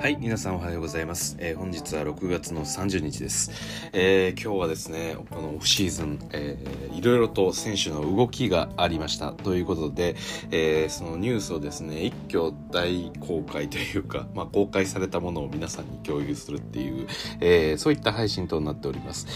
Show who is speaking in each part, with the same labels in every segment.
Speaker 1: はい、皆さんおはようございます。えー本日は6月の30日です。えー今日はですね、このオフシーズン、えーいろいろと選手の動きがありました。ということで、えーそのニュースをですね、一挙大公開というか、まあ、公開されたものを皆さんに共有するっていう、えそういった配信となっております。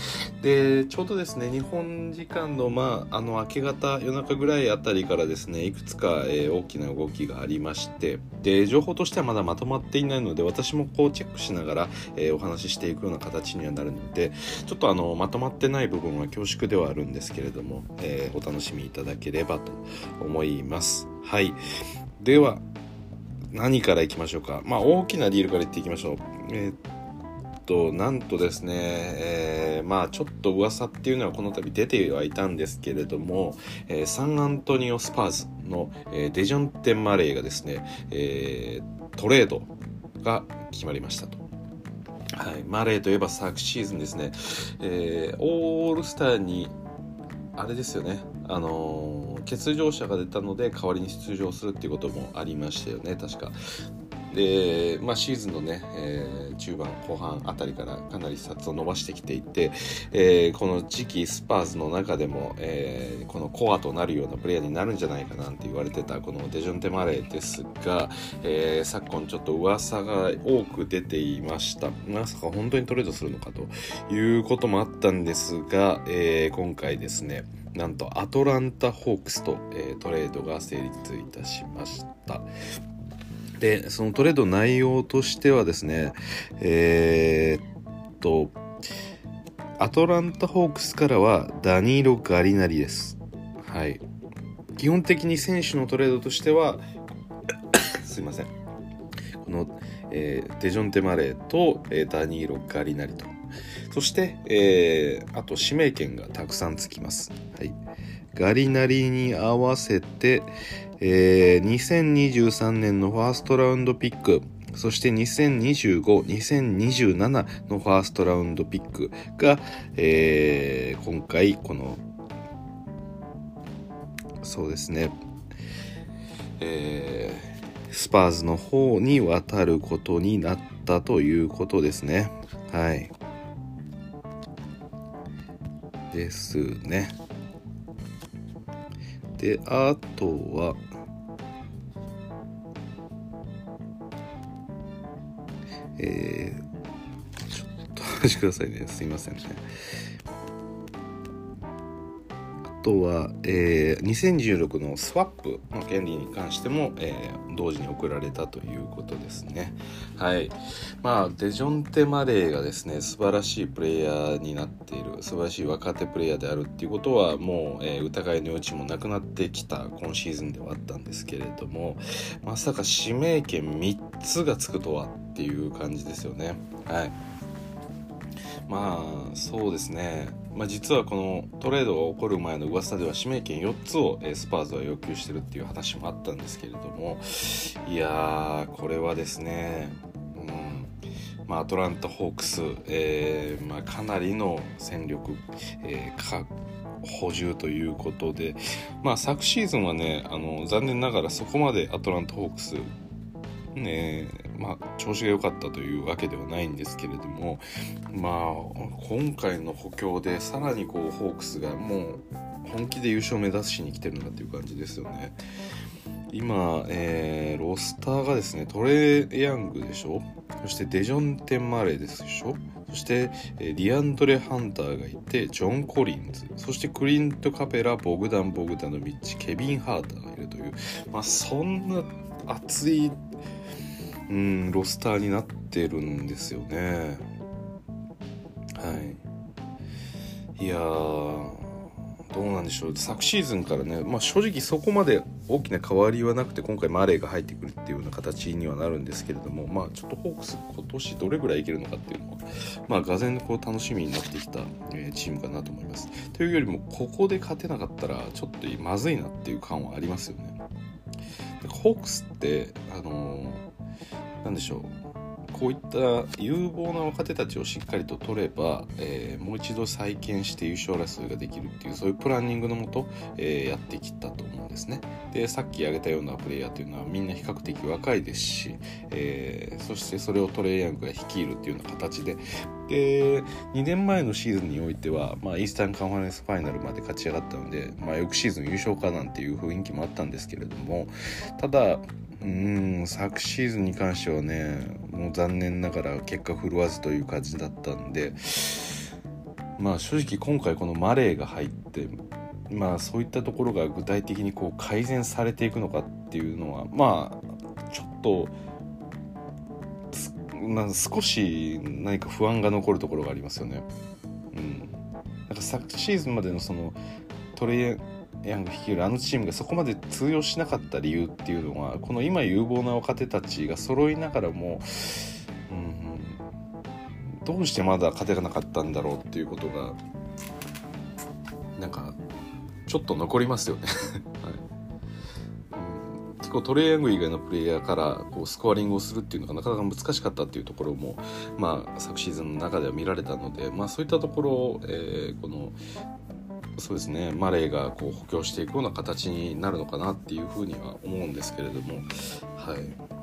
Speaker 1: で、ちょうどですね、日本時間の、まあ、あの、明け方、夜中ぐらいあたりからですね、いくつか、え大きな動きがありまして、で、情報としてはまだまとまっていないので、私もこうチェックしながら、えーお話ししていくような形にはなるので、ちょっとあの、まとまってない部分は恐縮ではあるんですけれども、えーお楽しみいただければと思います。はい。では、何からいきましょうか？まあ、大きなディールから言っていきましょう。えーっと、なんとですね、えーまあ、ちょっと噂っていうのはこの度出てはいたんですけれども、えーサンアントニオスパーズの、えーデジョンテン・マレーがですね、えートレードが決まりましたと。はい、マレーといえば昨シーズンですね、えーオールスターにあれですよね、あのー欠場者が出たので代わりに出場するっていうこともありましたよね確か。で、まあ、シーズンのね、えー中盤後半あたりからかなりスタッツを伸ばしてきていて、えーこの次期スパーズの中でも、えーこのコアとなるようなプレイヤーになるんじゃないかなって言われてたこのデジョンテ・マレーですが、えー昨今ちょっと噂が多く出ていました。まさか本当にトレードするのかということもあったんですが、えー今回ですねなんとアトランタ・ホークスと、えートレードが成立いたしました。でそのトレード内容としてはですねえーっとアトランタ・ホークスからはダニーロ・ガリナリです。はい。基本的に選手のトレードとしては すいません。この、えーデジョンテ・マレーと、えーダニーロ・ガリナリと。そして、えーあと指名権がたくさんつきます、はい、ガリナリに合わせて、えー2023年のファーストラウンドピックそして2025、2027のファーストラウンドピックが、えー今回このそうですね、えースパーズの方に渡ることになったということですね。はい。ですね。で、あとは、えー、ちょっとお待ちくださいね。すいませんね。あとは、えー2016のスワップの権利に関しても、えー同時に送られたということですね。はい。まあ、デジョンテ・マレーがですね、素晴らしいプレイヤーになっている、素晴らしい若手プレイヤーであるっていうことは、もう、えー疑いの余地もなくなってきた今シーズンではあったんですけれども、まさか指名権3つがつくとはっていう感じですよね。はい。まあそうですね、まあ、実はこのトレードが起こる前の噂では指名権4つをスパーズは要求してるっていう話もあったんですけれどもいやーこれはですね、うん。まあ、アトランタ・ホークス、えーまあ、かなりの戦力、えーか補充ということで、まあ、昨シーズンはねあの残念ながらそこまでアトランタ・ホークスねまあ、調子が良かったというわけではないんですけれども、まあ、今回の補強でさらにこうホークスがもう本気で優勝を目指しに来てるのかっていう感じですよね。今、えーロスターがですねトレイ・ヤングでしょ？そしてデジョンテン・マレーですでしょ？そして、えディアンドレ・ハンターがいてジョン・コリンズ。そしてクリント・カペラボグダン・ボグダノビッチケビン・ハーターがいるという、まあ、そんな熱いうん、ロスターになってるんですよね。はい。いや、どうなんでしょう。昨シーズンからね、まあ正直そこまで大きな変わりはなくて、今回マレーが入ってくるっていうような形にはなるんですけれども、まあちょっとホークス今年どれぐらいいけるのかっていうのは、まあ、がぜんこう楽しみになってきた、えチームかなと思います。というよりも、ここで勝てなかったら、ちょっとまずいなっていう感はありますよね。ホークスって、あのーなんでしょうこういった有望な若手たちをしっかりと取れば、えー、もう一度再建して優勝争いができるっていうそういうプランニングのもと、えー、やってきたと思うんですね。でさっき挙げたようなプレイヤーというのはみんな比較的若いですし、えー、そしてそれをトレイヤングが率いるっていうような形でで2年前のシーズンにおいては、まあ、イースタンカンファレンスファイナルまで勝ち上がったので、まあ、翌シーズン優勝かなんていう雰囲気もあったんですけれどもただうん昨シーズンに関してはねもう残念ながら結果振るわずという感じだったんでまあ正直今回このマレーが入ってまあそういったところが具体的にこう改善されていくのかっていうのはまあちょっとまあ、少し何か不安が残るところがありますよね。うん、なんか昨シーズンまでのそのトレヤング率いるあのチームがそこまで通用しなかった理由っていうのはこの今有望な若手たちが揃いながらも、うん、どうしてまだ勝てなかったんだろうっていうことがなんかちょっと残りますよね。構トレイヤング以外のプレイヤーからこうスコアリングをするっていうのがなかなか難しかったっていうところも、まあ、昨シーズンの中では見られたので、まあ、そういったところを、えー、このそうですね。マレーがこう補強していくような形になるのかなっていうふうには思うんですけれども、はい。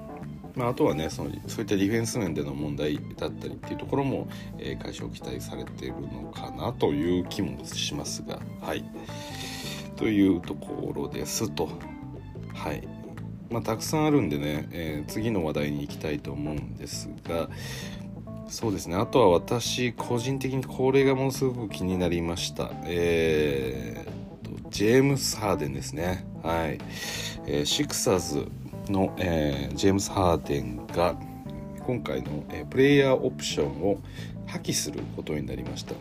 Speaker 1: まあ、あとはねそのそういったディフェンス面での問題だったりっていうところも、えー、解消期待されているのかなという気もしますが。はい。というところですと。はい。まあ、たくさんあるんでね、えー、次の話題に行きたいと思うんですがそうですね。あとは私個人的にこれがものすごく気になりました。えー、とジェームス・ハーデンですね。はい、えー、シクサーズの、えー、ジェームス・ハーデンが今回の、えー、プレイヤーオプションを破棄することになりました。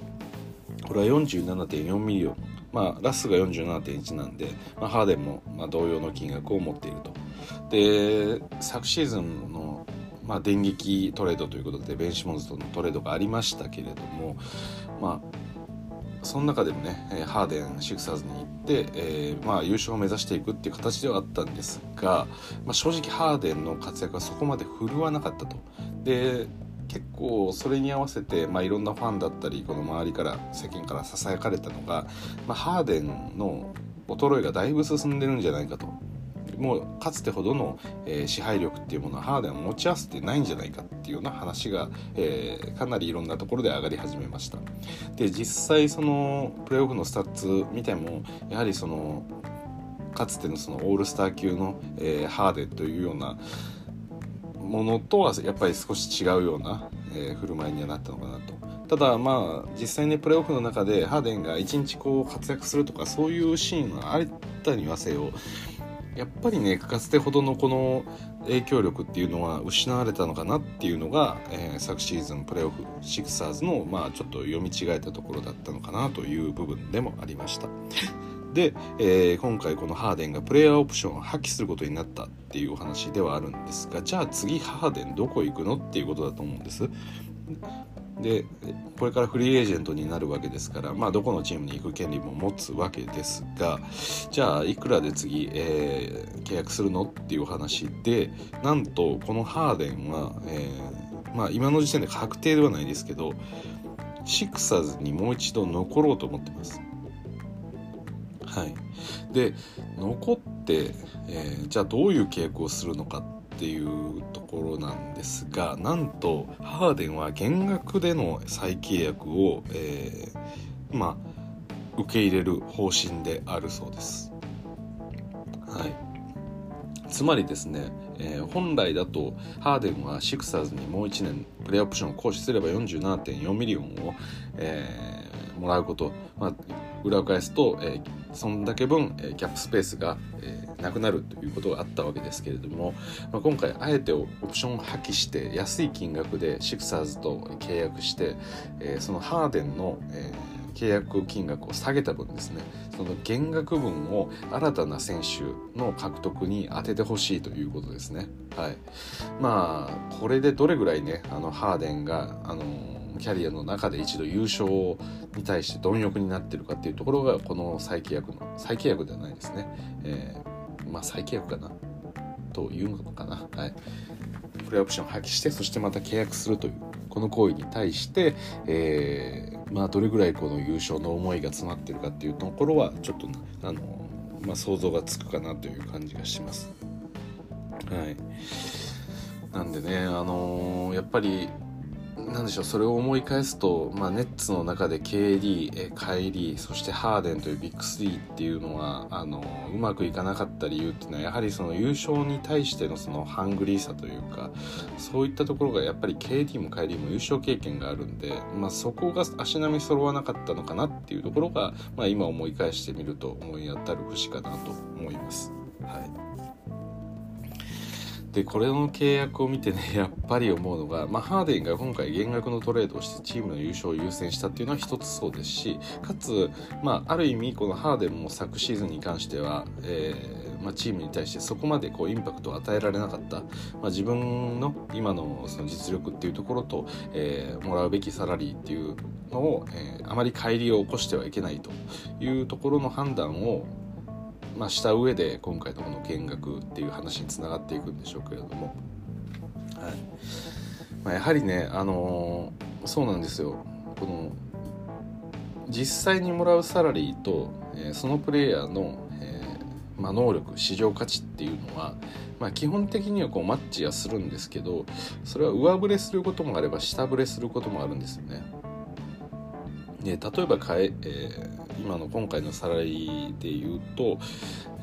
Speaker 1: これは47.4ミリオまあ、ラスが47.1なんで、まあ、ハーデンもま同様の金額を持っていると。で昨シーズンの、まあ、電撃トレードということでベンシモンズとのトレードがありましたけれども、まあ、その中でもねハーデンシクサーズに行って、えー、まあ、優勝を目指していくっていう形ではあったんですが、まあ、正直ハーデンの活躍はそこまで振るわなかったと。で結構それに合わせて、まあ、いろんなファンだったりこの周りから世間からささやかれたのが、まあ、ハーデンの衰えがだいぶ進んでるんじゃないかともうかつてほどの、えー、支配力っていうものはハーデンを持ち合わせてないんじゃないかっていうような話が、えー、かなりいろんなところで上がり始めましたで実際そのプレーオフのスタッツ見てもやはりそのかつてのそのオールスター級の、えー、ハーデンというようなものとはやっぱり少し違うような、え、振る舞いにはなったのかなと。ただまあ実際にプレーオフの中でハーデンが一日こう活躍するとかそういうシーンがあったにはせよやっぱりねかつてほどのこの影響力っていうのは失われたのかなっていうのが、えー、昨シーズンプレーオフシクサーズのまあちょっと読み違えたところだったのかなという部分でもありました。で、えー、今回このハーデンがプレイヤーオプションを発揮することになったっていうお話ではあるんですがじゃあ次ハーデンどこ行くのっていうことだと思うんです。でこれからフリーエージェントになるわけですから、まあ、どこのチームに行く権利も持つわけですがじゃあいくらで次、えー、契約するのっていう話でなんとこのハーデンは、えー、まあ、今の時点で確定ではないですけどシクサーズにもう一度残ろうと思ってます。はい、で残って、えー、じゃあどういう契約をするのかっていうところなんですがなんとハーデンは減額での再契約を、えー、まあ受け入れる方針であるそうです。はいつまりですね、えー、本来だとハーデンはシクサーズにもう1年プレーオプションを行使すれば47.4ミリオンを、えー、もらうこと、まあ、裏返すと、えー、そんだけ分、えー、キャップスペースが、えー、なくなるということがあったわけですけれども、まあ、今回あえてオプションを破棄して安い金額でシクサーズと契約して、えー、そのハーデンの、えー契約金額を下げた分ですね。その減額分を新たな選手の獲得に当ててほしいということですね。はい。まあこれでどれぐらいねあのハーデンがあのキャリアの中で一度優勝に対して貪欲になってるかっていうところがこの再契約の再契約ではないですね、えー、まあ再契約かな？というのかな？はい。プレーオプションを破棄してそしてまた契約するという。この行為に対して、えー、まあ、どれぐらいこの優勝の思いが詰まってるかっていうところはちょっとあの、まあ、想像がつくかなという感じがします。はい、なんでね、あのー、やっぱりなんでしょうそれを思い返すと、まあ、ネッツの中で KD、えカイリーそしてハーデンというビッグ3っていうのはあのうまくいかなかった理由っていうのはやはりその優勝に対してのそのハングリーさというかそういったところがやっぱり KD もカイリーも優勝経験があるんで、まあ、そこが足並み揃わなかったのかなっていうところが、まあ、今思い返してみると思い当たる節かなと思います。はいでこれの契約を見てね やっぱり思うのが、まあ、ハーデンが今回減額のトレードをしてチームの優勝を優先したっていうのは一つそうですしかつ、まあ、ある意味このハーデンも昨シーズンに関しては、えーまあ、チームに対してそこまでこうインパクトを与えられなかった、まあ、自分の今のその実力っていうところと、えー、もらうべきサラリーっていうのを、えー、あまり乖離を起こしてはいけないというところの判断をまあ、した上で今回のこの見学っていう話につながっていくんでしょうけれども、はい。まあ、やはりね、あのー、そうなんですよ。この実際にもらうサラリーと、えー、そのプレイヤーの、えー、まあ、能力市場価値っていうのは、まあ、基本的にはこうマッチはするんですけどそれは上振れすることもあれば下振れすることもあるんですよね。で例えばかえ、えー、今の今回のサラリーで言うと、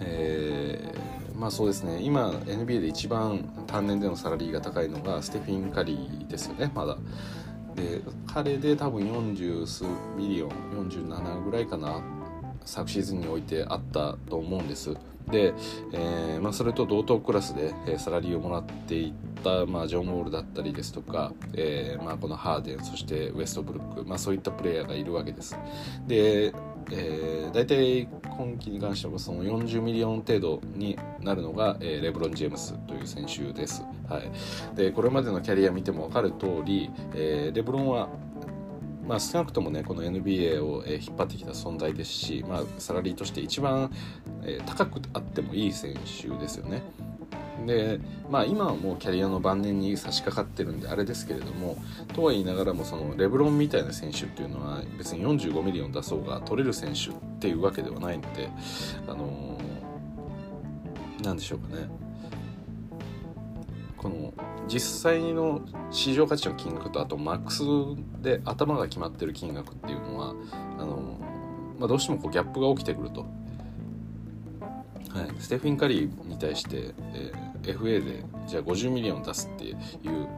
Speaker 1: えー、まあそうですね今 NBA で一番単年でのサラリーが高いのがステフィン・カリーですよねまだ。で彼で多分40数ミリオン47ぐらいかな昨シーズンにおいてあったと思うんです。で、えーまあ、それと同等クラスで、えー、サラリーをもらっていった、まあ、ジョン・ウォールだったりですとか、えーまあ、このハーデンそしてウエストブルック、まあ、そういったプレイヤーがいるわけです。で、えー、大体今季に関してはその40ミリオン程度になるのが、えー、レブロン・ジェームスという選手です。はい、でこれまでのキャリア見ても分かる通り、えー、レブロンはまあ、少なくともねこの NBA を、引っ張ってきた存在ですし、まあ、サラリーとして一番、え高くあってもいい選手ですよね。でまあ今はもうキャリアの晩年に差し掛かってるんであれですけれどもとは言いながらもそのレブロンみたいな選手っていうのは別に45ミリオン出そうが取れる選手っていうわけではないのであのー、なんでしょうかねこの実際の市場価値の金額とあとマックスで頭が決まってる金額っていうのはあの、まあ、どうしてもこうギャップが起きてくると。はい、ステフィン・カリーに対して、えー、FA でじゃあ50ミリオン出すっていう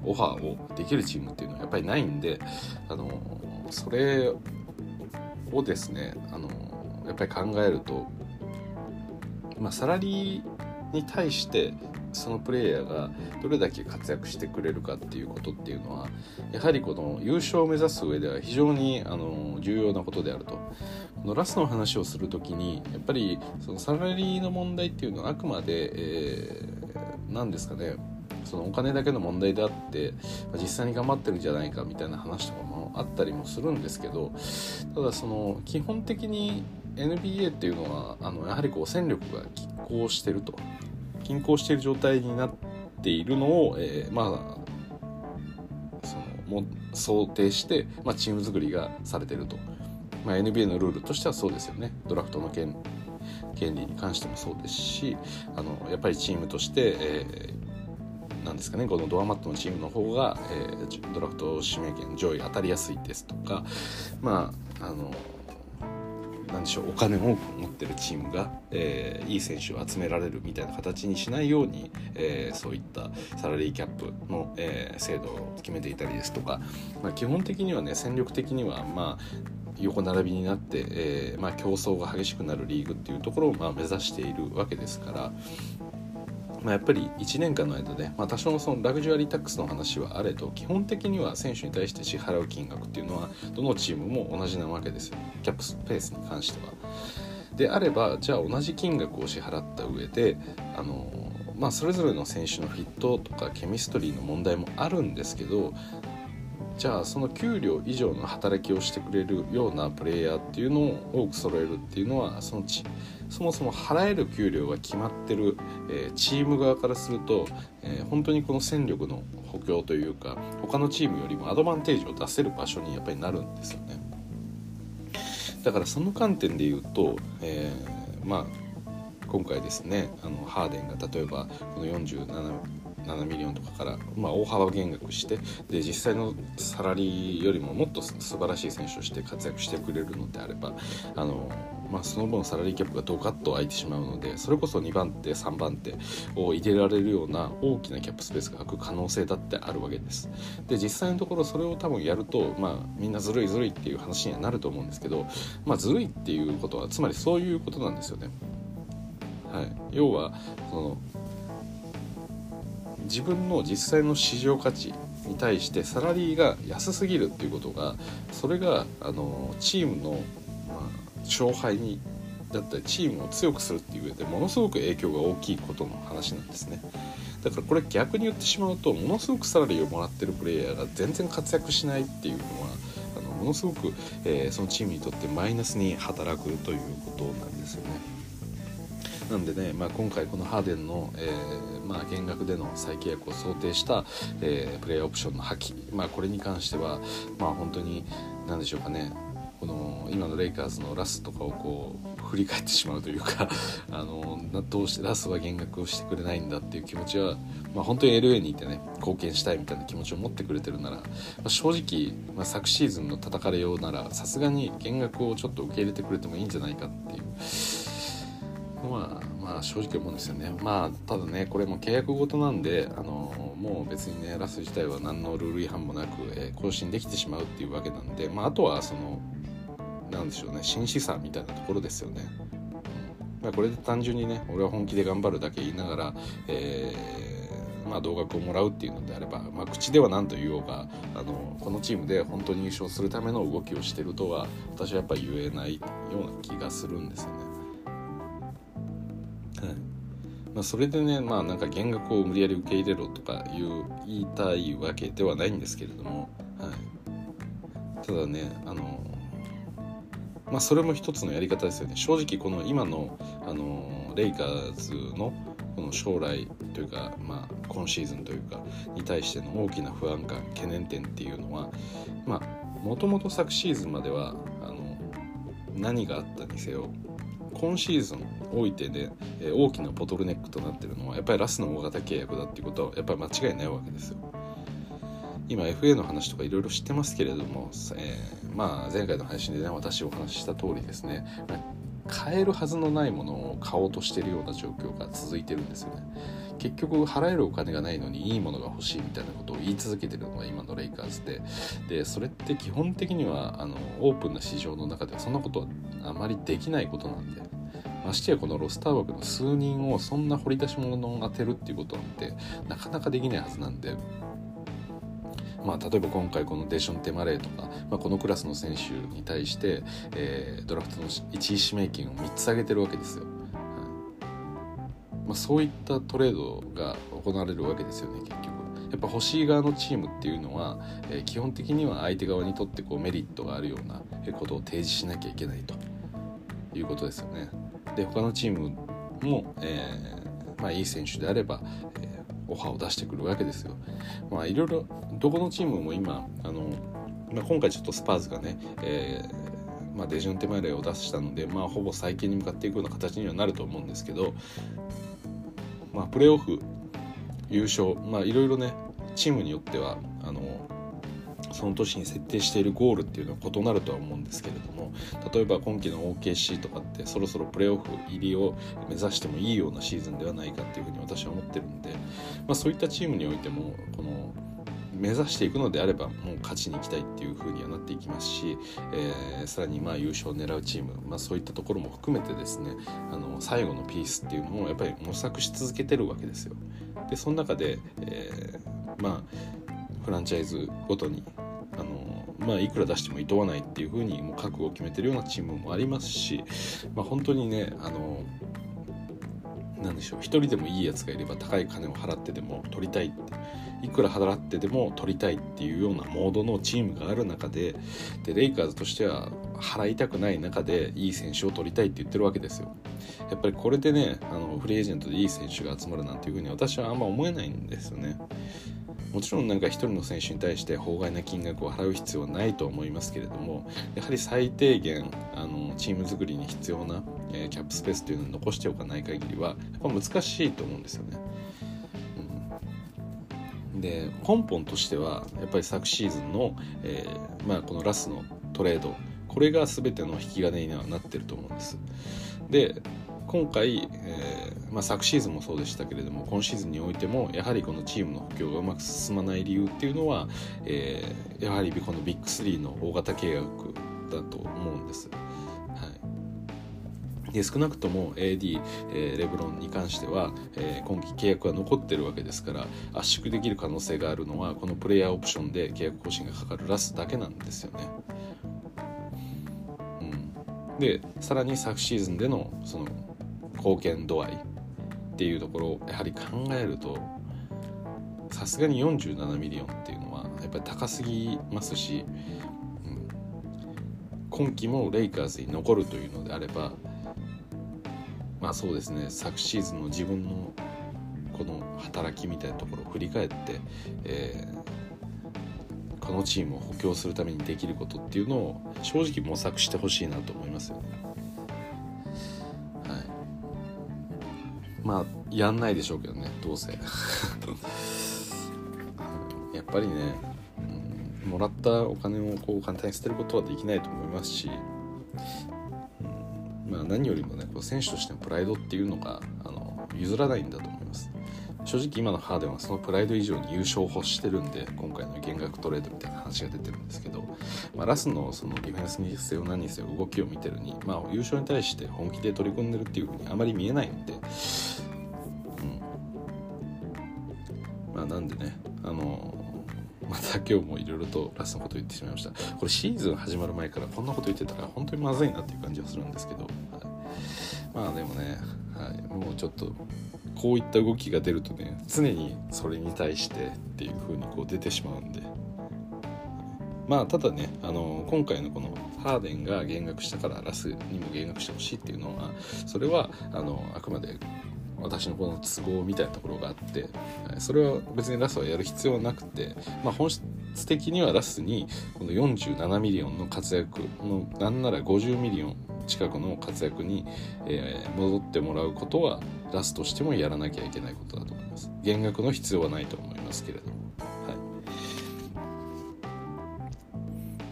Speaker 1: オファーをできるチームっていうのはやっぱりないんであのそれをですねあのやっぱり考えると、まあ、サラリーに対してそのプレイヤーがどれだけ活躍してくれるかっていうことっていうのはやはりこの優勝を目指す上では非常にあの重要なことであると。のラストの話をする時にやっぱりそのサラリーの問題っていうのはあくまで、えー、何ですかね。そのお金だけの問題であって実際に頑張ってるんじゃないかみたいな話とかもあったりもするんですけどただその基本的に NBA っていうのはあのやはりこう戦力が拮抗してると。均衡している状態になっているのを、えー、まあそのも想定して、まあ、チーム作りがされてると、まあ、NBA のルールとしてはそうですよね。ドラフトの権権利に関してもそうですしあのやっぱりチームとして、えー、なんですかねこのドアマットのチームの方が、えー、ドラフト指名権上位当たりやすいですとかまああのなんでしょうお金を持ってるチームが、えー、いい選手を集められるみたいな形にしないように、えー、そういったサラリーキャップの、えー、制度を決めていたりですとか、まあ、基本的にはね戦力的にはまあ横並びになって、えーまあ、競争が激しくなるリーグっていうところをまあ目指しているわけですから、まあ、やっぱり1年間の間で、まあ、多少のそのラグジュアリータックスの話はあれと基本的には選手に対して支払う金額っていうのはどのチームも同じなわけですよキャップスペースに関しては。であればじゃあ同じ金額を支払った上であのまあ、それぞれの選手のフィットとかケミストリーの問題もあるんですけどじゃあその給料以上の働きをしてくれるようなプレイヤーっていうのを多く揃えるっていうのはそのちそもそも払える給料が決まってる、えー、チーム側からすると、えー、本当にこの戦力の補強というか他のチームよりもアドバンテージを出せる場所にやっぱりなるんですよね。だからその観点で言うと、えー、まあ今回ですねあのハーデンが例えばこの47 7ミリオンとかから、まあ、大幅減額してで実際のサラリーよりももっと素晴らしい選手として活躍してくれるのであればあの、まあ、その分サラリーキャップがドカッと空いてしまうのでそれこそ2番手3番手を入れられるような大きなキャップスペースが空く可能性だってあるわけです。で実際のところそれを多分やると、まあ、みんなずるいずるいっていう話にはなると思うんですけど、まあ、ずるいっていうことはつまりそういうことなんですよね。はい、要はその自分の実際の市場価値に対してサラリーが安すぎるっていうことがそれがあのチームの、まあ、勝敗にだったりチームを強くするっていう上でものすごく影響が大きいことの話なんですねだからこれ逆に言ってしまうとものすごくサラリーをもらってるプレイヤーが全然活躍しないっていうのはあのものすごく、えー、そのチームにとってマイナスに働くということなんですよね。なんでね、まあ、今回このハーデンの、えー、まあ、減額での再契約を想定した、えー、プレイオプションの破棄、まあ、これに関しては、まあ、本当に何でしょうかね。この今のレイカーズのラスとかをこう振り返ってしまうというか あのどうしてラスは減額をしてくれないんだっていう気持ちは、まあ、本当に LA にいてね貢献したいみたいな気持ちを持ってくれてるなら、まあ、正直、まあ、昨シーズンの叩かれようならさすがに減額をちょっと受け入れてくれてもいいんじゃないかっていう。のはまあ正直思うんですよねまあただねこれも契約ごとなんであのもう別にねラス自体は何のルール違反もなく、えー、更新できてしまうっていうわけなんでまああとはそのなんでしょうね紳士さみたいなところですよね、まあ、これで単純にね俺は本気で頑張るだけ言いながら、えー、まあ、同額をもらうっていうのであれば、まあ、口では何と言おうがあのこのチームで本当に優勝するための動きをしてるとは私はやっぱ言えないような気がするんですよね。まあ、それでねまあなんか減額を無理やり受け入れろとかいう言いたいわけではないんですけれども、はい、ただねあのまあそれも一つのやり方ですよね。正直この今のあのレイカーズのこの将来というか、まあ、今シーズンというかに対しての大きな不安感懸念点っていうのはまあもともと昨シーズンまではあの何があったにせよ今シーズンおいてで、え大きなボトルネックとなってるのはやっぱりラスの大型契約だっていうことはやっぱり間違いないわけですよ。今 FA の話とかいろいろ知ってますけれども、えー、まあ前回の配信でね私お話しした通りですね買えるはずのないものを買おうとしてるような状況が続いてるんですよね結局払えるお金がないのにいいものが欲しいみたいなことを言い続けてるのが今のレイカーズででそれって基本的にはあのオープンな市場の中ではそんなことはあまりできないことなんでましてやこのロスター枠の数人をそんな掘り出し物を当てるっていうことなんてなかなかできないはずなんでまあ、例えば今回このデション・テマレーとか、まあ、このクラスの選手に対して、えー、ドラフトの1位指名権を3つ挙げてるわけですよ。うんまあ、そういったトレードが行われるわけですよね結局。やっぱ欲しい側のチームっていうのは、えー、基本的には相手側にとってこうメリットがあるようなことを提示しなきゃいけないということですよね。で他のチームも、えーまあ、いい選手であれば、えー、オファーを出してくるわけですよ。まあいろいろどこのチームも今あの、まあ、今回ちょっとスパーズがね、えーまあ、デジョンテマイレを出したので、まあ、ほぼ再建に向かっていくような形にはなると思うんですけど、まあ、プレーオフ優勝まあいろいろねチームによってはあのその年に設定しているゴールっていうのは異なるとは思うんですけれども例えば今季の OKC とかってそろそろプレーオフ入りを目指してもいいようなシーズンではないかっていうふうに私は思ってるんで、まあ、そういったチームにおいてもこの目指していくのであればもう勝ちに行きたいっていう風にはなっていきますし、えー、さらにまあ優勝を狙うチーム、まあ、そういったところも含めてですねあの最後のピースっていうのもやっぱり模索し続けてるわけですよ。でその中で、えー、まあフランチャイズごとにあのまあ、いくら出してもいとわないっていう風にも覚悟を決めてるようなチームもありますし、まあ、本当にねあのなでしょう一人でもいいやつがいれば高い金を払ってでも取りたいっていくら払ってでも取りたいっていうようなモードのチームがある中ででレイカーズとしては払いたくない中でいい選手を取りたいって言ってるわけですよ。やっぱりこれでねあのフリーエージェントでいい選手が集まるなんていうふうに私はあんま思えないんですよね。もちろんなんか一人の選手に対して法外な金額を払う必要はないと思いますけれどもやはり最低限あのチーム作りに必要な、え、キャップスペースというのを残しておかない限りはやっぱ難しいと思うんですよね。うん、で根本としてはやっぱり昨シーズンの、えー、まあ、このラスのトレードこれが全ての引き金にはなってると思うんです。で今回、えー、まあ、昨シーズンもそうでしたけれども今シーズンにおいてもやはりこのチームの補強がうまく進まない理由っていうのは、えー、やはりこのビッグ3の大型契約だと思うんです。はいで少なくとも AD、えー、レブロンに関しては、えー、今季契約は残ってるわけですから圧縮できる可能性があるのはこのプレイヤーオプションで契約更新がかかるラスだけなんですよね。うん、でさらに昨シーズンでのその貢献度合いっていうところをやはり考えるとさすがに47ミリオンっていうのはやっぱり高すぎますし、うん、今季もレイカーズに残るというのであればまあそうですね昨シーズンの自分のこの働きみたいなところを振り返って、えー、このチームを補強するためにできることっていうのを正直模索してほしいなと思いますよね。まあやんないでしょうけどねどうせ。やっぱりね、うん、もらったお金をこう簡単に捨てることはできないと思いますし、うん、まあ何よりもねこう選手としてのプライドっていうのがあの譲らないんだと思います。正直今のハーデンはそのプライド以上に優勝を欲してるんで今回の減額トレードみたいな話が出てるんですけど、まあ、ラスのそのディフェンスにせよ何にせよ動きを見てるに、まあ、優勝に対して本気で取り組んでるっていうふうにあまり見えないんで、今日もいろいろとラスのこと言ってしまいました。これシーズン始まる前からこんなこと言ってたから本当にまずいなっていう感じはするんですけど、はい、まあでもね、はい、もうちょっとこういった動きが出るとね常にそれに対してっていう風にこう出てしまうんで。まあただねあの今回のこのハーデンが減額したからラスにも減額してほしいっていうのはそれはあのあくまで私のこの都合みたいなところがあってそれは別にラスはやる必要はなくて、まあ、本質的にはラスにこの47ミリオンの活躍のなんなら50ミリオン近くの活躍に、えー、戻ってもらうことはラスとしてもやらなきゃいけないことだと思います。減額の必要はないと思いますけれども。は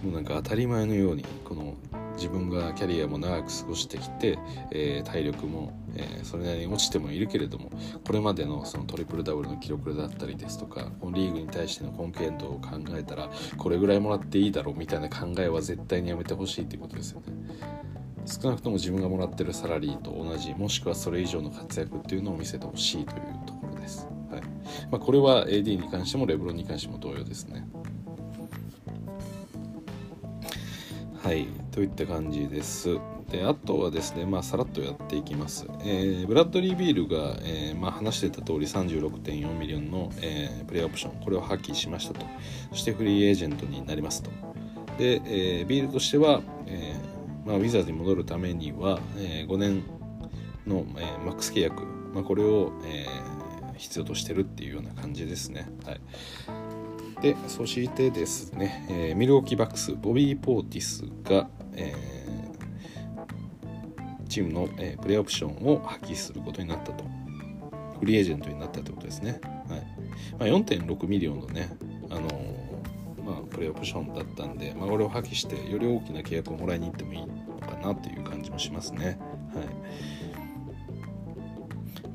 Speaker 1: い。もうなんか当たり前のようにこの自分がキャリアも長く過ごしてきて、えー、体力も、えー、それなりに落ちてもいるけれどもこれまでのそのトリプルダブルの記録だったりですとかこのリーグに対しての貢献度を考えたらこれぐらいもらっていいだろうみたいな考えは絶対にやめてほしいっていうことですよね。少なくとも自分がもらってるサラリーと同じもしくはそれ以上の活躍っていうのを見せてほしいというところです、はい。まあ、これは AD に関してもレブロンに関しても同様ですね。はい。といった感じです。であとはですね、まあ、さらっとやっていきます、えー、ブラッドリー・ビールが、えーまあ、話してた通り36.4ミリオンの、えー、プレイオプションこれを破棄しましたと。そしてフリーエージェントになりますと。で、えー、ビールとしては、えーまあ、ウィザーズに戻るためには、えー、5年の、えー、マックス契約、まあ、これを、えー、必要としてるっていうような感じですね。はい、でそしてですね、えー、ミルウォーキーバックスボビー・ポーティスが、えー、チームの、えー、プレーオプションを破棄することになったと。フリーエージェントになったってことですね。はいまあ、4.6ミリオンのね、あのーまあ、プレーオプションだったんで、まあ、これを破棄してより大きな契約をもらいに行ってもいいのかなという感じもしますね。はい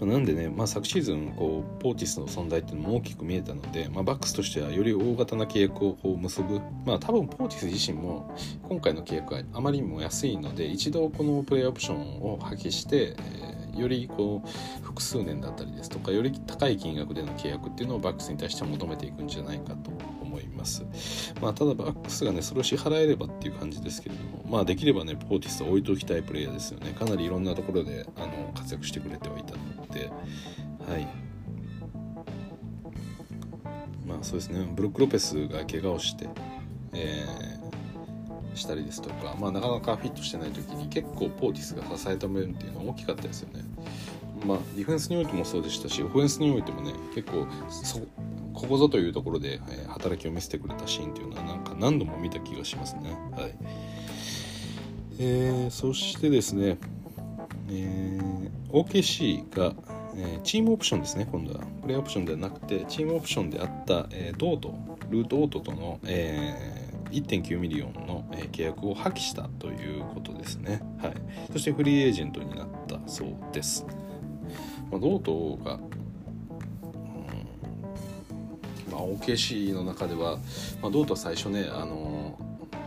Speaker 1: なんでね、まあ、昨シーズンこうポーティスの存在っていうのも大きく見えたので、まあ、バックスとしてはより大型な契約をこう結ぶ、まあ、多分ポーティス自身も今回の契約はあまりにも安いので一度このプレーオプションを破棄して、えー、よりこう複数年だったりですとかより高い金額での契約っていうのをバックスに対して求めていくんじゃないかと思います。まあ、ただバックスがねそれを支払えればっていう感じですけれども、まあ、できればねポーティスは置いておきたいプレイヤーですよねかなりいろんなところであの活躍してくれてはいたので。てはいまあそうですねブロック・ロペスが怪我をして、えー、したりですとか、まあ、なかなかフィットしてない時に結構ポーティスが支えた面っていうのは大きかったですよね。まあ、ディフェンスにおいてもそうでしたしオフェンスにおいてもね結構ここぞというところで、えー、働きを見せてくれたシーンっていうのはなんか何度も見た気がしますね。はいえー、そしてですね、えー、OKC が、えー、チームオプションですね今度は。プレイオプションではなくてチームオプションであった、えー、ドートルー・ドートとの、えー、1.9ミリオンの、えー、契約を破棄したということですね、はい、そしてフリーエージェントになったそうです、まあ、ドートが、うんまあ、OKC の中では、まあ、ドートは最初ね、あの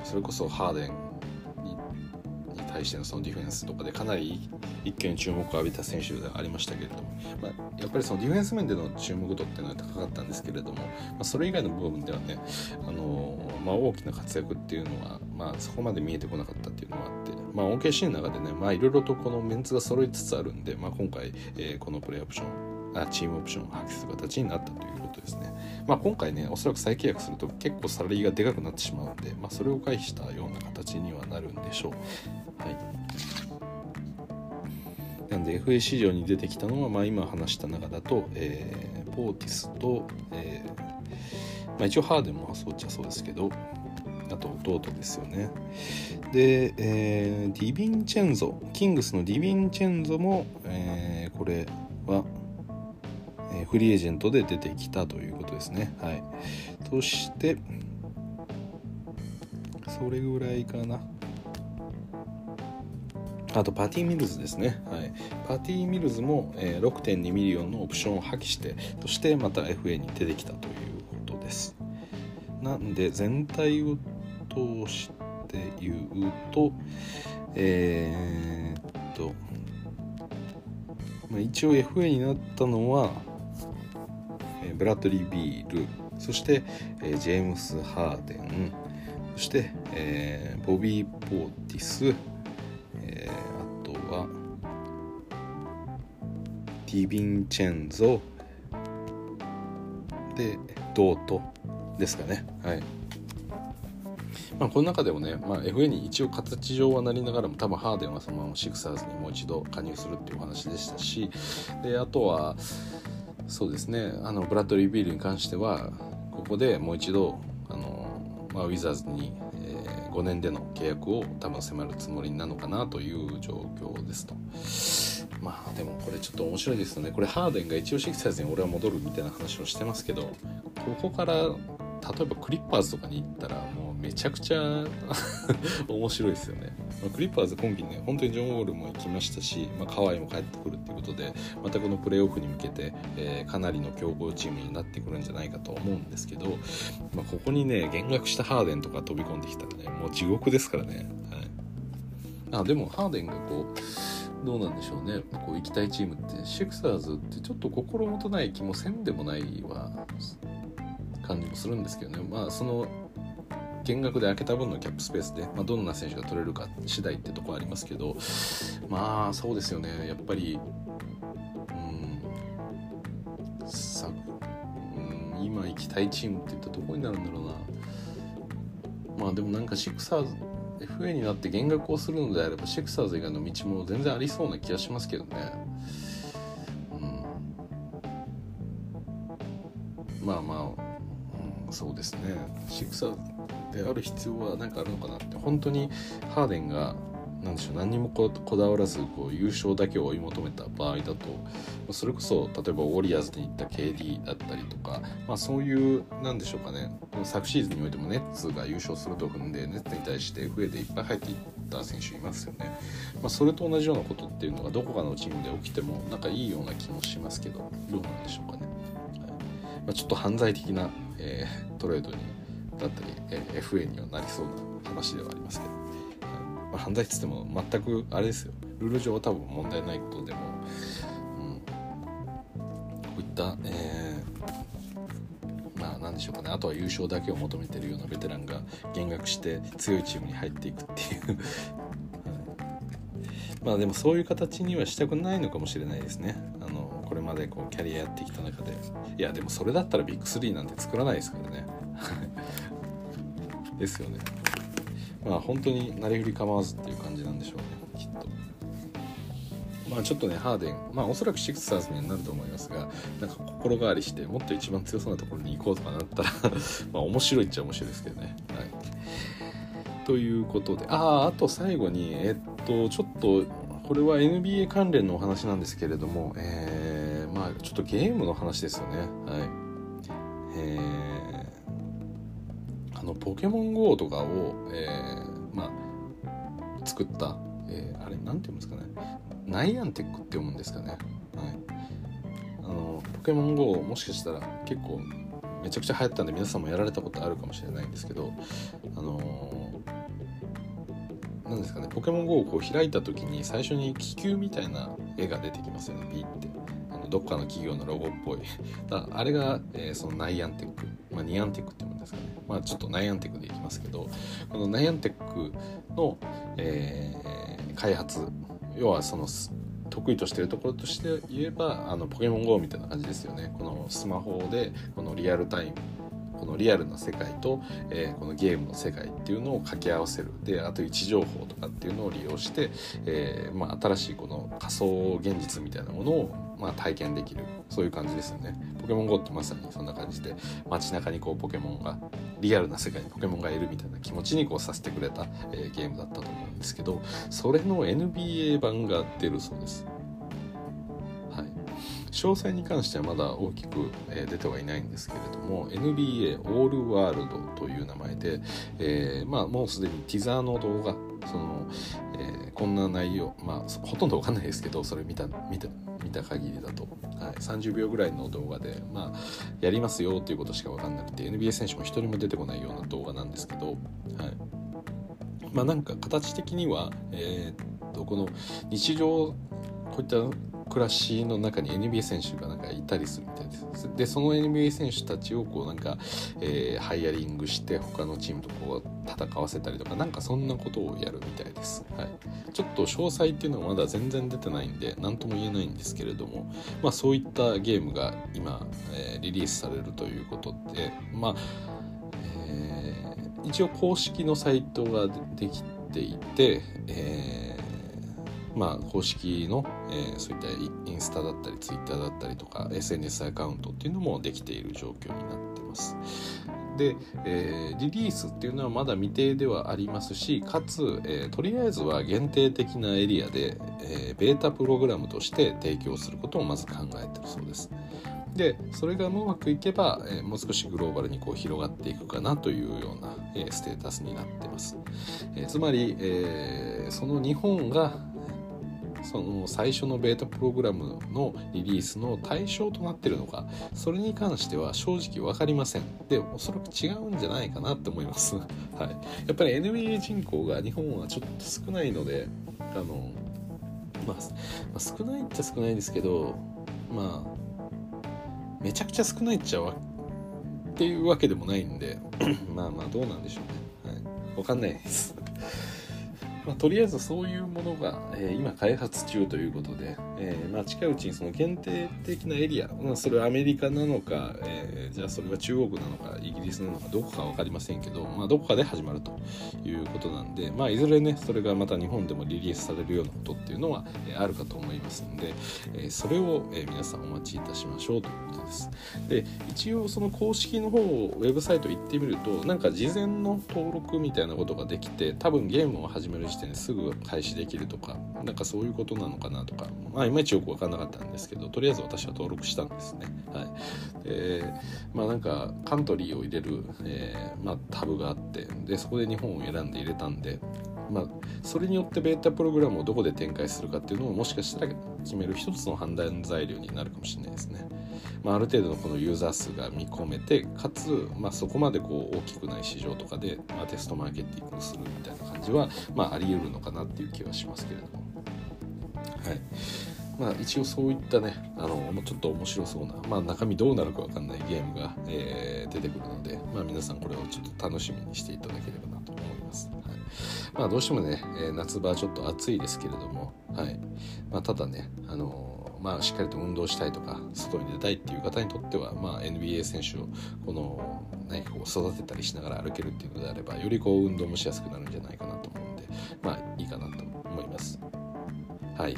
Speaker 1: それこそハーデン対してのそのディフェンスとかでかなり一見注目を浴びた選手ではありましたけれども、まあ、やっぱりそのディフェンス面での注目度っていうのは高かったんですけれども、まあ、それ以外の部分ではね、あのまあ、大きな活躍っていうのは、まあ、そこまで見えてこなかったっていうのもあって、まあ、OKC の中でね、いろいろとこのメンツが揃いつつあるんで、まあ、今回、えー、このプレーオプションあチームオプションを発揮する形になったということですね。まあ、今回ねおそらく再契約すると結構サラリーがでかくなってしまうんで、まあ、それを回避したような形にはなるんでしょう。はい、なんで FA 市場に出てきたのは、まあ、今話した中だと、えー、ポーティスと、えーまあ、一応ハーデンもそうっちゃそうですけどあとドートですよね。で、えー、ディヴィンチェンゾキングスのディヴィンチェンゾも、えー、これは、え、フリーエージェントで出てきたということですね。はい。そしてそれぐらいかな。あとパティ・ミルズですね、はい、パティ・ミルズも、えー、6.2 million のオプションを破棄してそしてまた FA に出てきたということです。なんで全体を通して言うとえー、っと、まあ、一応 FA になったのは、えー、ブラッドリー・ビールそして、えー、ジェームス・ハーデンそして、えー、ボビー・ポーティスディヴィンチェンゾでドートですかね。はい。まあ、この中でもね、まあ、FA に一応形上はなりながらも多分ハーデンはそのままシクサーズにもう一度加入するっていうお話でしたしであとはそうですね。あのブラッドリー・ビールに関してはここでもう一度あの、まあ、ウィザーズに、えー、5年での契約を多分迫るつもりなのかなという状況ですと。まあでもこれちょっと面白いですよね。これハーデンが一応シクサーズに俺は戻るみたいな話をしてますけどここから例えばクリッパーズとかに行ったらもうめちゃくちゃ 面白いですよね、まあ、クリッパーズ今季ね本当にジョン・ウォールも行きましたし、まあ、カワイも帰ってくるっていうことでまたこのプレーオフに向けて、えー、かなりの強豪チームになってくるんじゃないかと思うんですけど、まあ、ここにね減額したハーデンとか飛び込んできたらねもう地獄ですからね、はい、あでもハーデンがこうどうなんでしょうね。こう行きたいチームって。シクサーズってちょっと心もとない気もせんでもないは感じもするんですけどね。まあその減額で開けた分のキャップスペースで、まあ、どんな選手が取れるか次第ってとこありますけど。まあそうですよね。やっぱりうんさうん今行きたいチームっていったらどこになるんだろうな。まあでもなんかシクサーズ FA になって減額をするのであればシクサーズ以外の道も全然ありそうな気がしますけどね。うん、まあまあ、うん、そうですねシクサーズである必要は何かあるのかなって本当にハーデンがなんでしょう何にもこだわらずこう優勝だけを追い求めた場合だとそれこそ例えばウォリアーズに行った KD だったりとか、まあ、そういうなんでしょうかね昨シーズンにおいてもネッツが優勝すると踏んでネッツに対して増えていっぱい入っていった選手いますよね、まあ、それと同じようなことっていうのがどこかのチームで起きてもなんかいいような気もしますけどどうなんでしょうかね、はい。まあ、ちょっと犯罪的な、えー、トレードにだったり、えー、FA にはなりそうな話ではありますけど。まあ、犯罪っつっても全くあれですよ。ルール上は多分問題ないことでも、うん、こういった、えー、まあ何でしょうかね。あとは優勝だけを求めてるようなベテランが減額して強いチームに入っていくっていう。まあでもそういう形にはしたくないのかもしれないですね。あのこれまでこうキャリアやってきた中で。いやでもそれだったらビッグ3なんて作らないですからね。ですよね。まあ本当になりふり構わずっていう感じなんでしょうねきっと。まあちょっとねハーデンまあおそらくシクサーズにはなると思いますがなんか心変わりしてもっと一番強そうなところに行こうとかなったら まあ面白いっちゃ面白いですけどね。はい。ということであああと最後にえっとちょっとこれは NBA 関連のお話なんですけれども、えー、まあちょっとゲームの話ですよね。はい。えー、あのポケモン GO とかを、えー、まあ作った、えー、あれなんて言うんですかね。ナイアンテックって読むんですかね。はい。あのポケモン GO もしかしたら結構めちゃくちゃ流行ったんで皆さんもやられたことあるかもしれないんですけどあの何ですかね。ポケモン GO をこう開いた時に最初に気球みたいな絵が出てきますよね。ビーって。あのどっかの企業のロゴっぽい。だあれが、えー、そのナイアンテック、まあ、ニアンテックってまあちょっとナイアンテックでいきますけどこのナイアンテックの、えー、開発要はその得意としてるところとして言えばあのポケモン GO みたいな感じですよね。このスマホでこのリアルタイムこのリアルな世界と、えー、このゲームの世界っていうのを掛け合わせる。であと位置情報とかっていうのを利用して、えー、まあ、新しいこの仮想現実みたいなものを、まあ、体験できる。そういう感じですよね。ポケモン GO ってまさにそんな感じで街中にこうポケモンがリアルな世界にポケモンがいるみたいな気持ちにこうさせてくれた、えー、ゲームだったと思うんですけどそれの NBA 版が出るそうです。詳細に関してはまだ大きく、え出てはいないんですけれども NBA オールワールドという名前で、えー、まあ、もうすでにティザーの動画その、えー、こんな内容まあほとんどわかんないですけどそれ見た見た見た限りだと、はい、30秒ぐらいの動画で、まあ、やりますよっていうことしか分かんなくて NBA 選手も1人も出てこないような動画なんですけど、はい。まあ、なんか形的には、えー、っとこの日常こういった暮らしの中に NBA 選手がなんかいたりするみたいです。でその NBA 選手たちをこうなんか、えー、ハイアリングして他のチームとこう戦わせたりとかなんかそんなことをやるみたいです、はい、ちょっと詳細っていうのはまだ全然出てないんで何とも言えないんですけれども、まあ、そういったゲームが今、えー、リリースされるということでまあ、えー、一応公式のサイトができていて、えーまあ、公式の、えー、そういったインスタだったりツイッターだったりとか SNS アカウントっていうのもできている状況になってます。で、えー、リリースっていうのはまだ未定ではありますしかつ、えー、とりあえずは限定的なエリアで、えー、ベータプログラムとして提供することをまず考えてるそうです。でそれがうまくいけば、えー、もう少しグローバルにこう広がっていくかなというような、えー、ステータスになってます。えー、つまり、えー、その日本がその最初のベータプログラムのリリースの対象となってるのかそれに関しては正直分かりません。でおそらく違うんじゃないかなって思います。はい。やっぱり NBA 人口が日本はちょっと少ないのであのまあ、まあ、少ないっちゃ少ないんですけどまあめちゃくちゃ少ないっちゃわっていうわけでもないんで まあまあどうなんでしょうね、はい、分かんないです。まあ、とりあえずそういうものが、えー、今開発中ということで、えー、まあ、近いうちにその限定的なエリア、まあ、それはアメリカなのか、えー、じゃあそれは中国なのかイギリスなのかどこか分かりませんけど、まあ、どこかで始まるということなんで、まあ、いずれねそれがまた日本でもリリースされるようなことっていうのは、えあるかと思いますので、えそれを、え皆さんお待ちいたしましょうということです。で一応その公式の方をウェブサイト行ってみるとなんか事前の登録みたいなことができて多分ゲームを始める時点ですぐ開始できるとかなんかそういうことなのかなとかまあいまいちよく分かんなかったんですけどとりあえず私は登録したんですねはいでまあなんかカントリーを入れる、えー、まあ、タブがあってでそこで日本を選んで入れたんでまあ、それによってベータプログラムをどこで展開するかっていうのをもしかしたら決める一つの判断材料になるかもしれないですね。まあ、ある程度のこのユーザー数が見込めてかつ、まあ、そこまでこう大きくない市場とかで、まあ、テストマーケティングするみたいな感じは、まあ、あり得るのかなっていう気はしますけれども。はいまあ、一応そういったねあのちょっと面白そうな、まあ、中身どうなるか分かんないゲームが、えー、出てくるので、まあ、皆さんこれをちょっと楽しみにしていただければなと思います。はいまあ、どうしてもね、えー、夏場ちょっと暑いですけれども、はいまあ、ただね、あのまあ、しっかりと運動したいとか外に出たいっていう方にとっては、まあ、NBA 選手をこの何かこう育てたりしながら歩けるっていうのであればよりこう運動もしやすくなるんじゃないかなと思うんでまあいいかなと思います。はい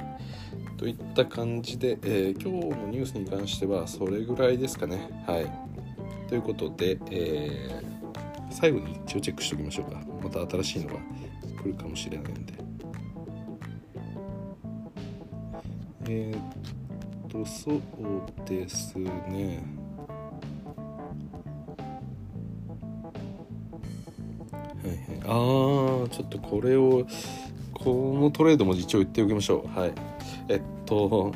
Speaker 1: といった感じで、えー、今日のニュースに関してはそれぐらいですかね。はい、ということで、えー、最後に一応チェックしておきましょうか。また新しいのが来るかもしれないんで。えー、っと、そうですね。はいはい、ああちょっとこれをこのトレードも一応言っておきましょうはいえっと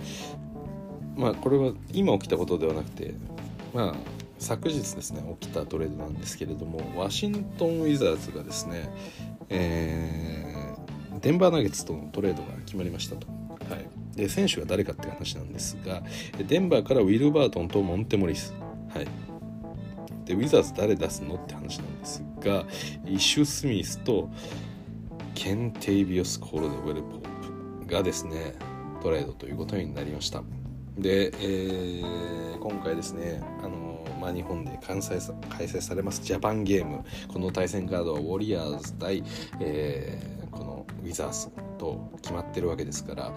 Speaker 1: まあこれは今起きたことではなくてまあ昨日ですね起きたトレードなんですけれどもワシントン・ウィザーズがですね、えー、デンバーナゲッツとのトレードが決まりましたと。で選手が誰かって話なんですがデンバーからウィル・バートンとモンテモリス、はい、でウィザーズ誰出すのって話なんですがイシュ・スミスとケン・テイビオス・コールドウェル・ポープがですねトレードということになりました。で、えー、今回ですねあの、まあ、日本で開催さ開催されますジャパンゲーム。この対戦カードはウォリアーズ対、えー、このウィザーズ。と決まってるわけですから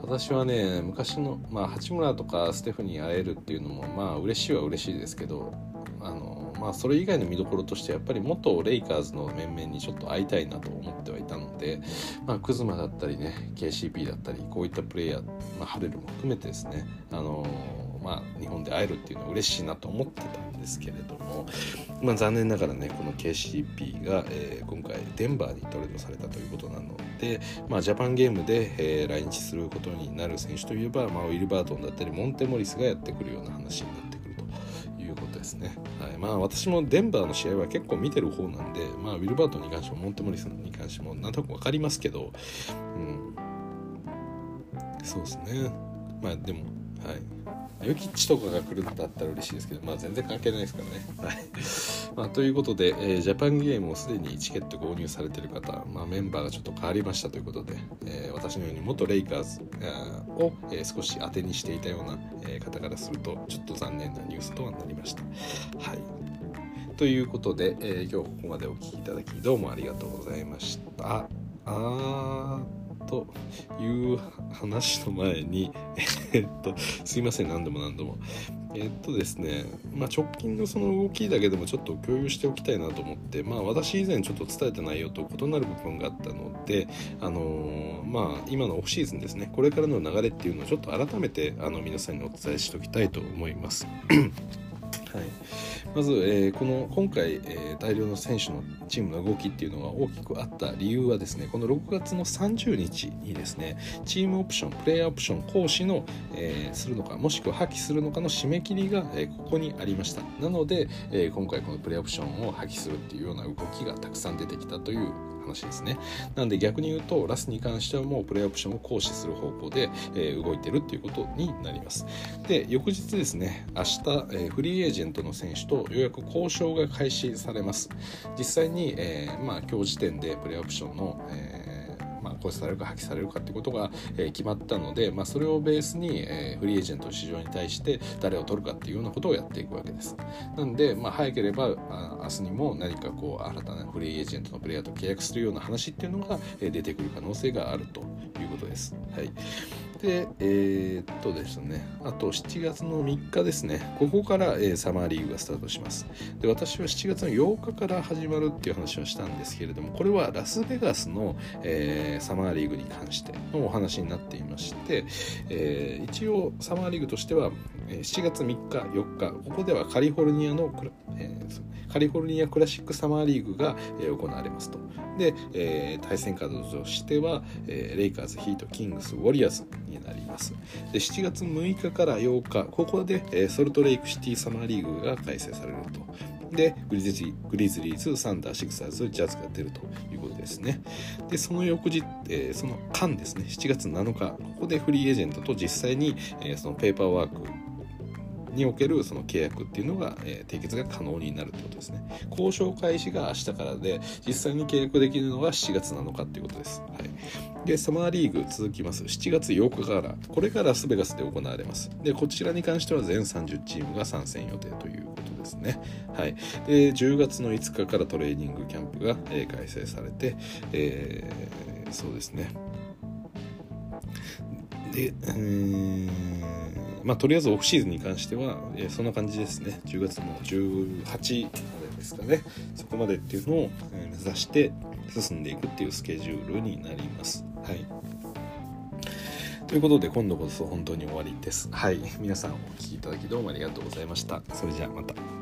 Speaker 1: 私はね昔の、まあ、八村とかステフに会えるっていうのもまあ嬉しいは嬉しいですけどあのまあ、それ以外の見どころとしてやっぱり元レイカーズの面々にちょっと会いたいなと思ってはいたので、まあ、クズマだったりね KCP だったりこういったプレイヤー、まあ、ハレルも含めてですね、あの、まあ、日本で会えるっていうのは嬉しいなと思ってたんですけれども、まあ、残念ながらねこの KCP が、えー、今回デンバーにトレードされたということなので、まあ、ジャパンゲームで、えー、来日することになる選手といえば、まあ、ウィルバートンだったりモンテモリスがやってくるような話になってくるということですね、はい。まあ、私もデンバーの試合は結構見てる方なんで、まあ、ウィルバートンに関してもモンテモリスに関してもなんとなく分かりますけど、うん、そうですね。まあでもはい。ヨキッチとかが来るんだったら嬉しいですけど、まあ全然関係ないですからね。はい。まあ、ということで、えー、ジャパンゲームをすでにチケット購入されている方、まあ、メンバーがちょっと変わりましたということで、えー、私のように元レイカーズを、えー、少し当てにしていたような、え、方からすると、ちょっと残念なニュースとはなりました。はい。ということで、え、今日ここまでお聴きいただきどうもありがとうございました。あーという話の前に、えっと、すいません、何度も何度も。えっとですね、まあ、直近のその動きだけでもちょっと共有しておきたいなと思って、まあ、私以前ちょっと伝えた内容と異なる部分があったので、あのー、まあ、今のオフシーズンですね、これからの流れっていうのをちょっと改めてあの皆さんにお伝えしておきたいと思います。はい、まず、えー、この今回、えー、大量の選手のチームの動きっていうのが大きくあった理由はですねこの6月の30日にですねチームオプションプレイヤーオプション行使の、えー、するのかもしくは破棄するのかの締め切りが、えここにありました。なので、え今回このプレイヤーオプションを破棄するっていうような動きがたくさん出てきたという話ですね。なんで逆に言うとラスに関してはもうプレイオプションを行使する方向で、えー、動いてるっていうことになります。で翌日ですね明日、えー、フリーエージェントの選手とようやく交渉が開始されます。実際に、えー、まあ今日時点でプレイオプションの、えーまあ、行使されるか破棄されるかってことが、えー、決まったので、まあ、それをベースに、えー、フリーエージェント市場に対して誰を取るかっていうようなことをやっていくわけです。なんで、まあ、早ければあ明日にも何かこう新たなフリーエージェントのプレイヤーと契約するような話っていうのが、えー、出てくる可能性があるということです。はい、で、えー、っとですね、あと7月の3日ですね、ここから、えー、サマーリーグがスタートします。で、私は7月の8日から始まるっていう話をしたんですけれども、これはラスベガスの、えー、サマーリーグに関してのお話になっていまして、えー、一応サマーリーグとしては、7月3日、4日、ここではカリフォルニアの、えー、カリフォルニアクラシックサマーリーグが、えー、行われますと。で、えー、対戦カードとしては、えー、レイカーズ、ヒート、キングス、ウォリアーズになります。で、7月6日から8日、ここで、えー、ソルトレイクシティサマーリーグが開催されると。でグリズリグリズリーズ、サンダー、シクサーズ、ジャズが出るということですね。で、その翌日、えー、その間ですね、7月7日、ここでフリーエージェントと実際に、えー、そのペーパーワークにおけるその契約っていうのが、えー、締結が可能になるってことですね。交渉開始が明日からで実際に契約できるのは7月7日っていうことです、はい、でサマーリーグ続きます。7月8日からこれからラスベガスで行われます。でこちらに関しては全30チームが参戦予定ということですね。はい。で10月の5日からトレーニングキャンプが、えー、開催されて、えー、そうですね。で、えー、まあ、とりあえずオフシーズンに関しては、えー、そんな感じですね。10月の18までですかね。そこまでっていうのを、目指して進んでいくっていうスケジュールになります。はい。ということで、今度こそ本当に終わりです。はい。皆さんお聴きいただきどうもありがとうございました。それじゃあまた。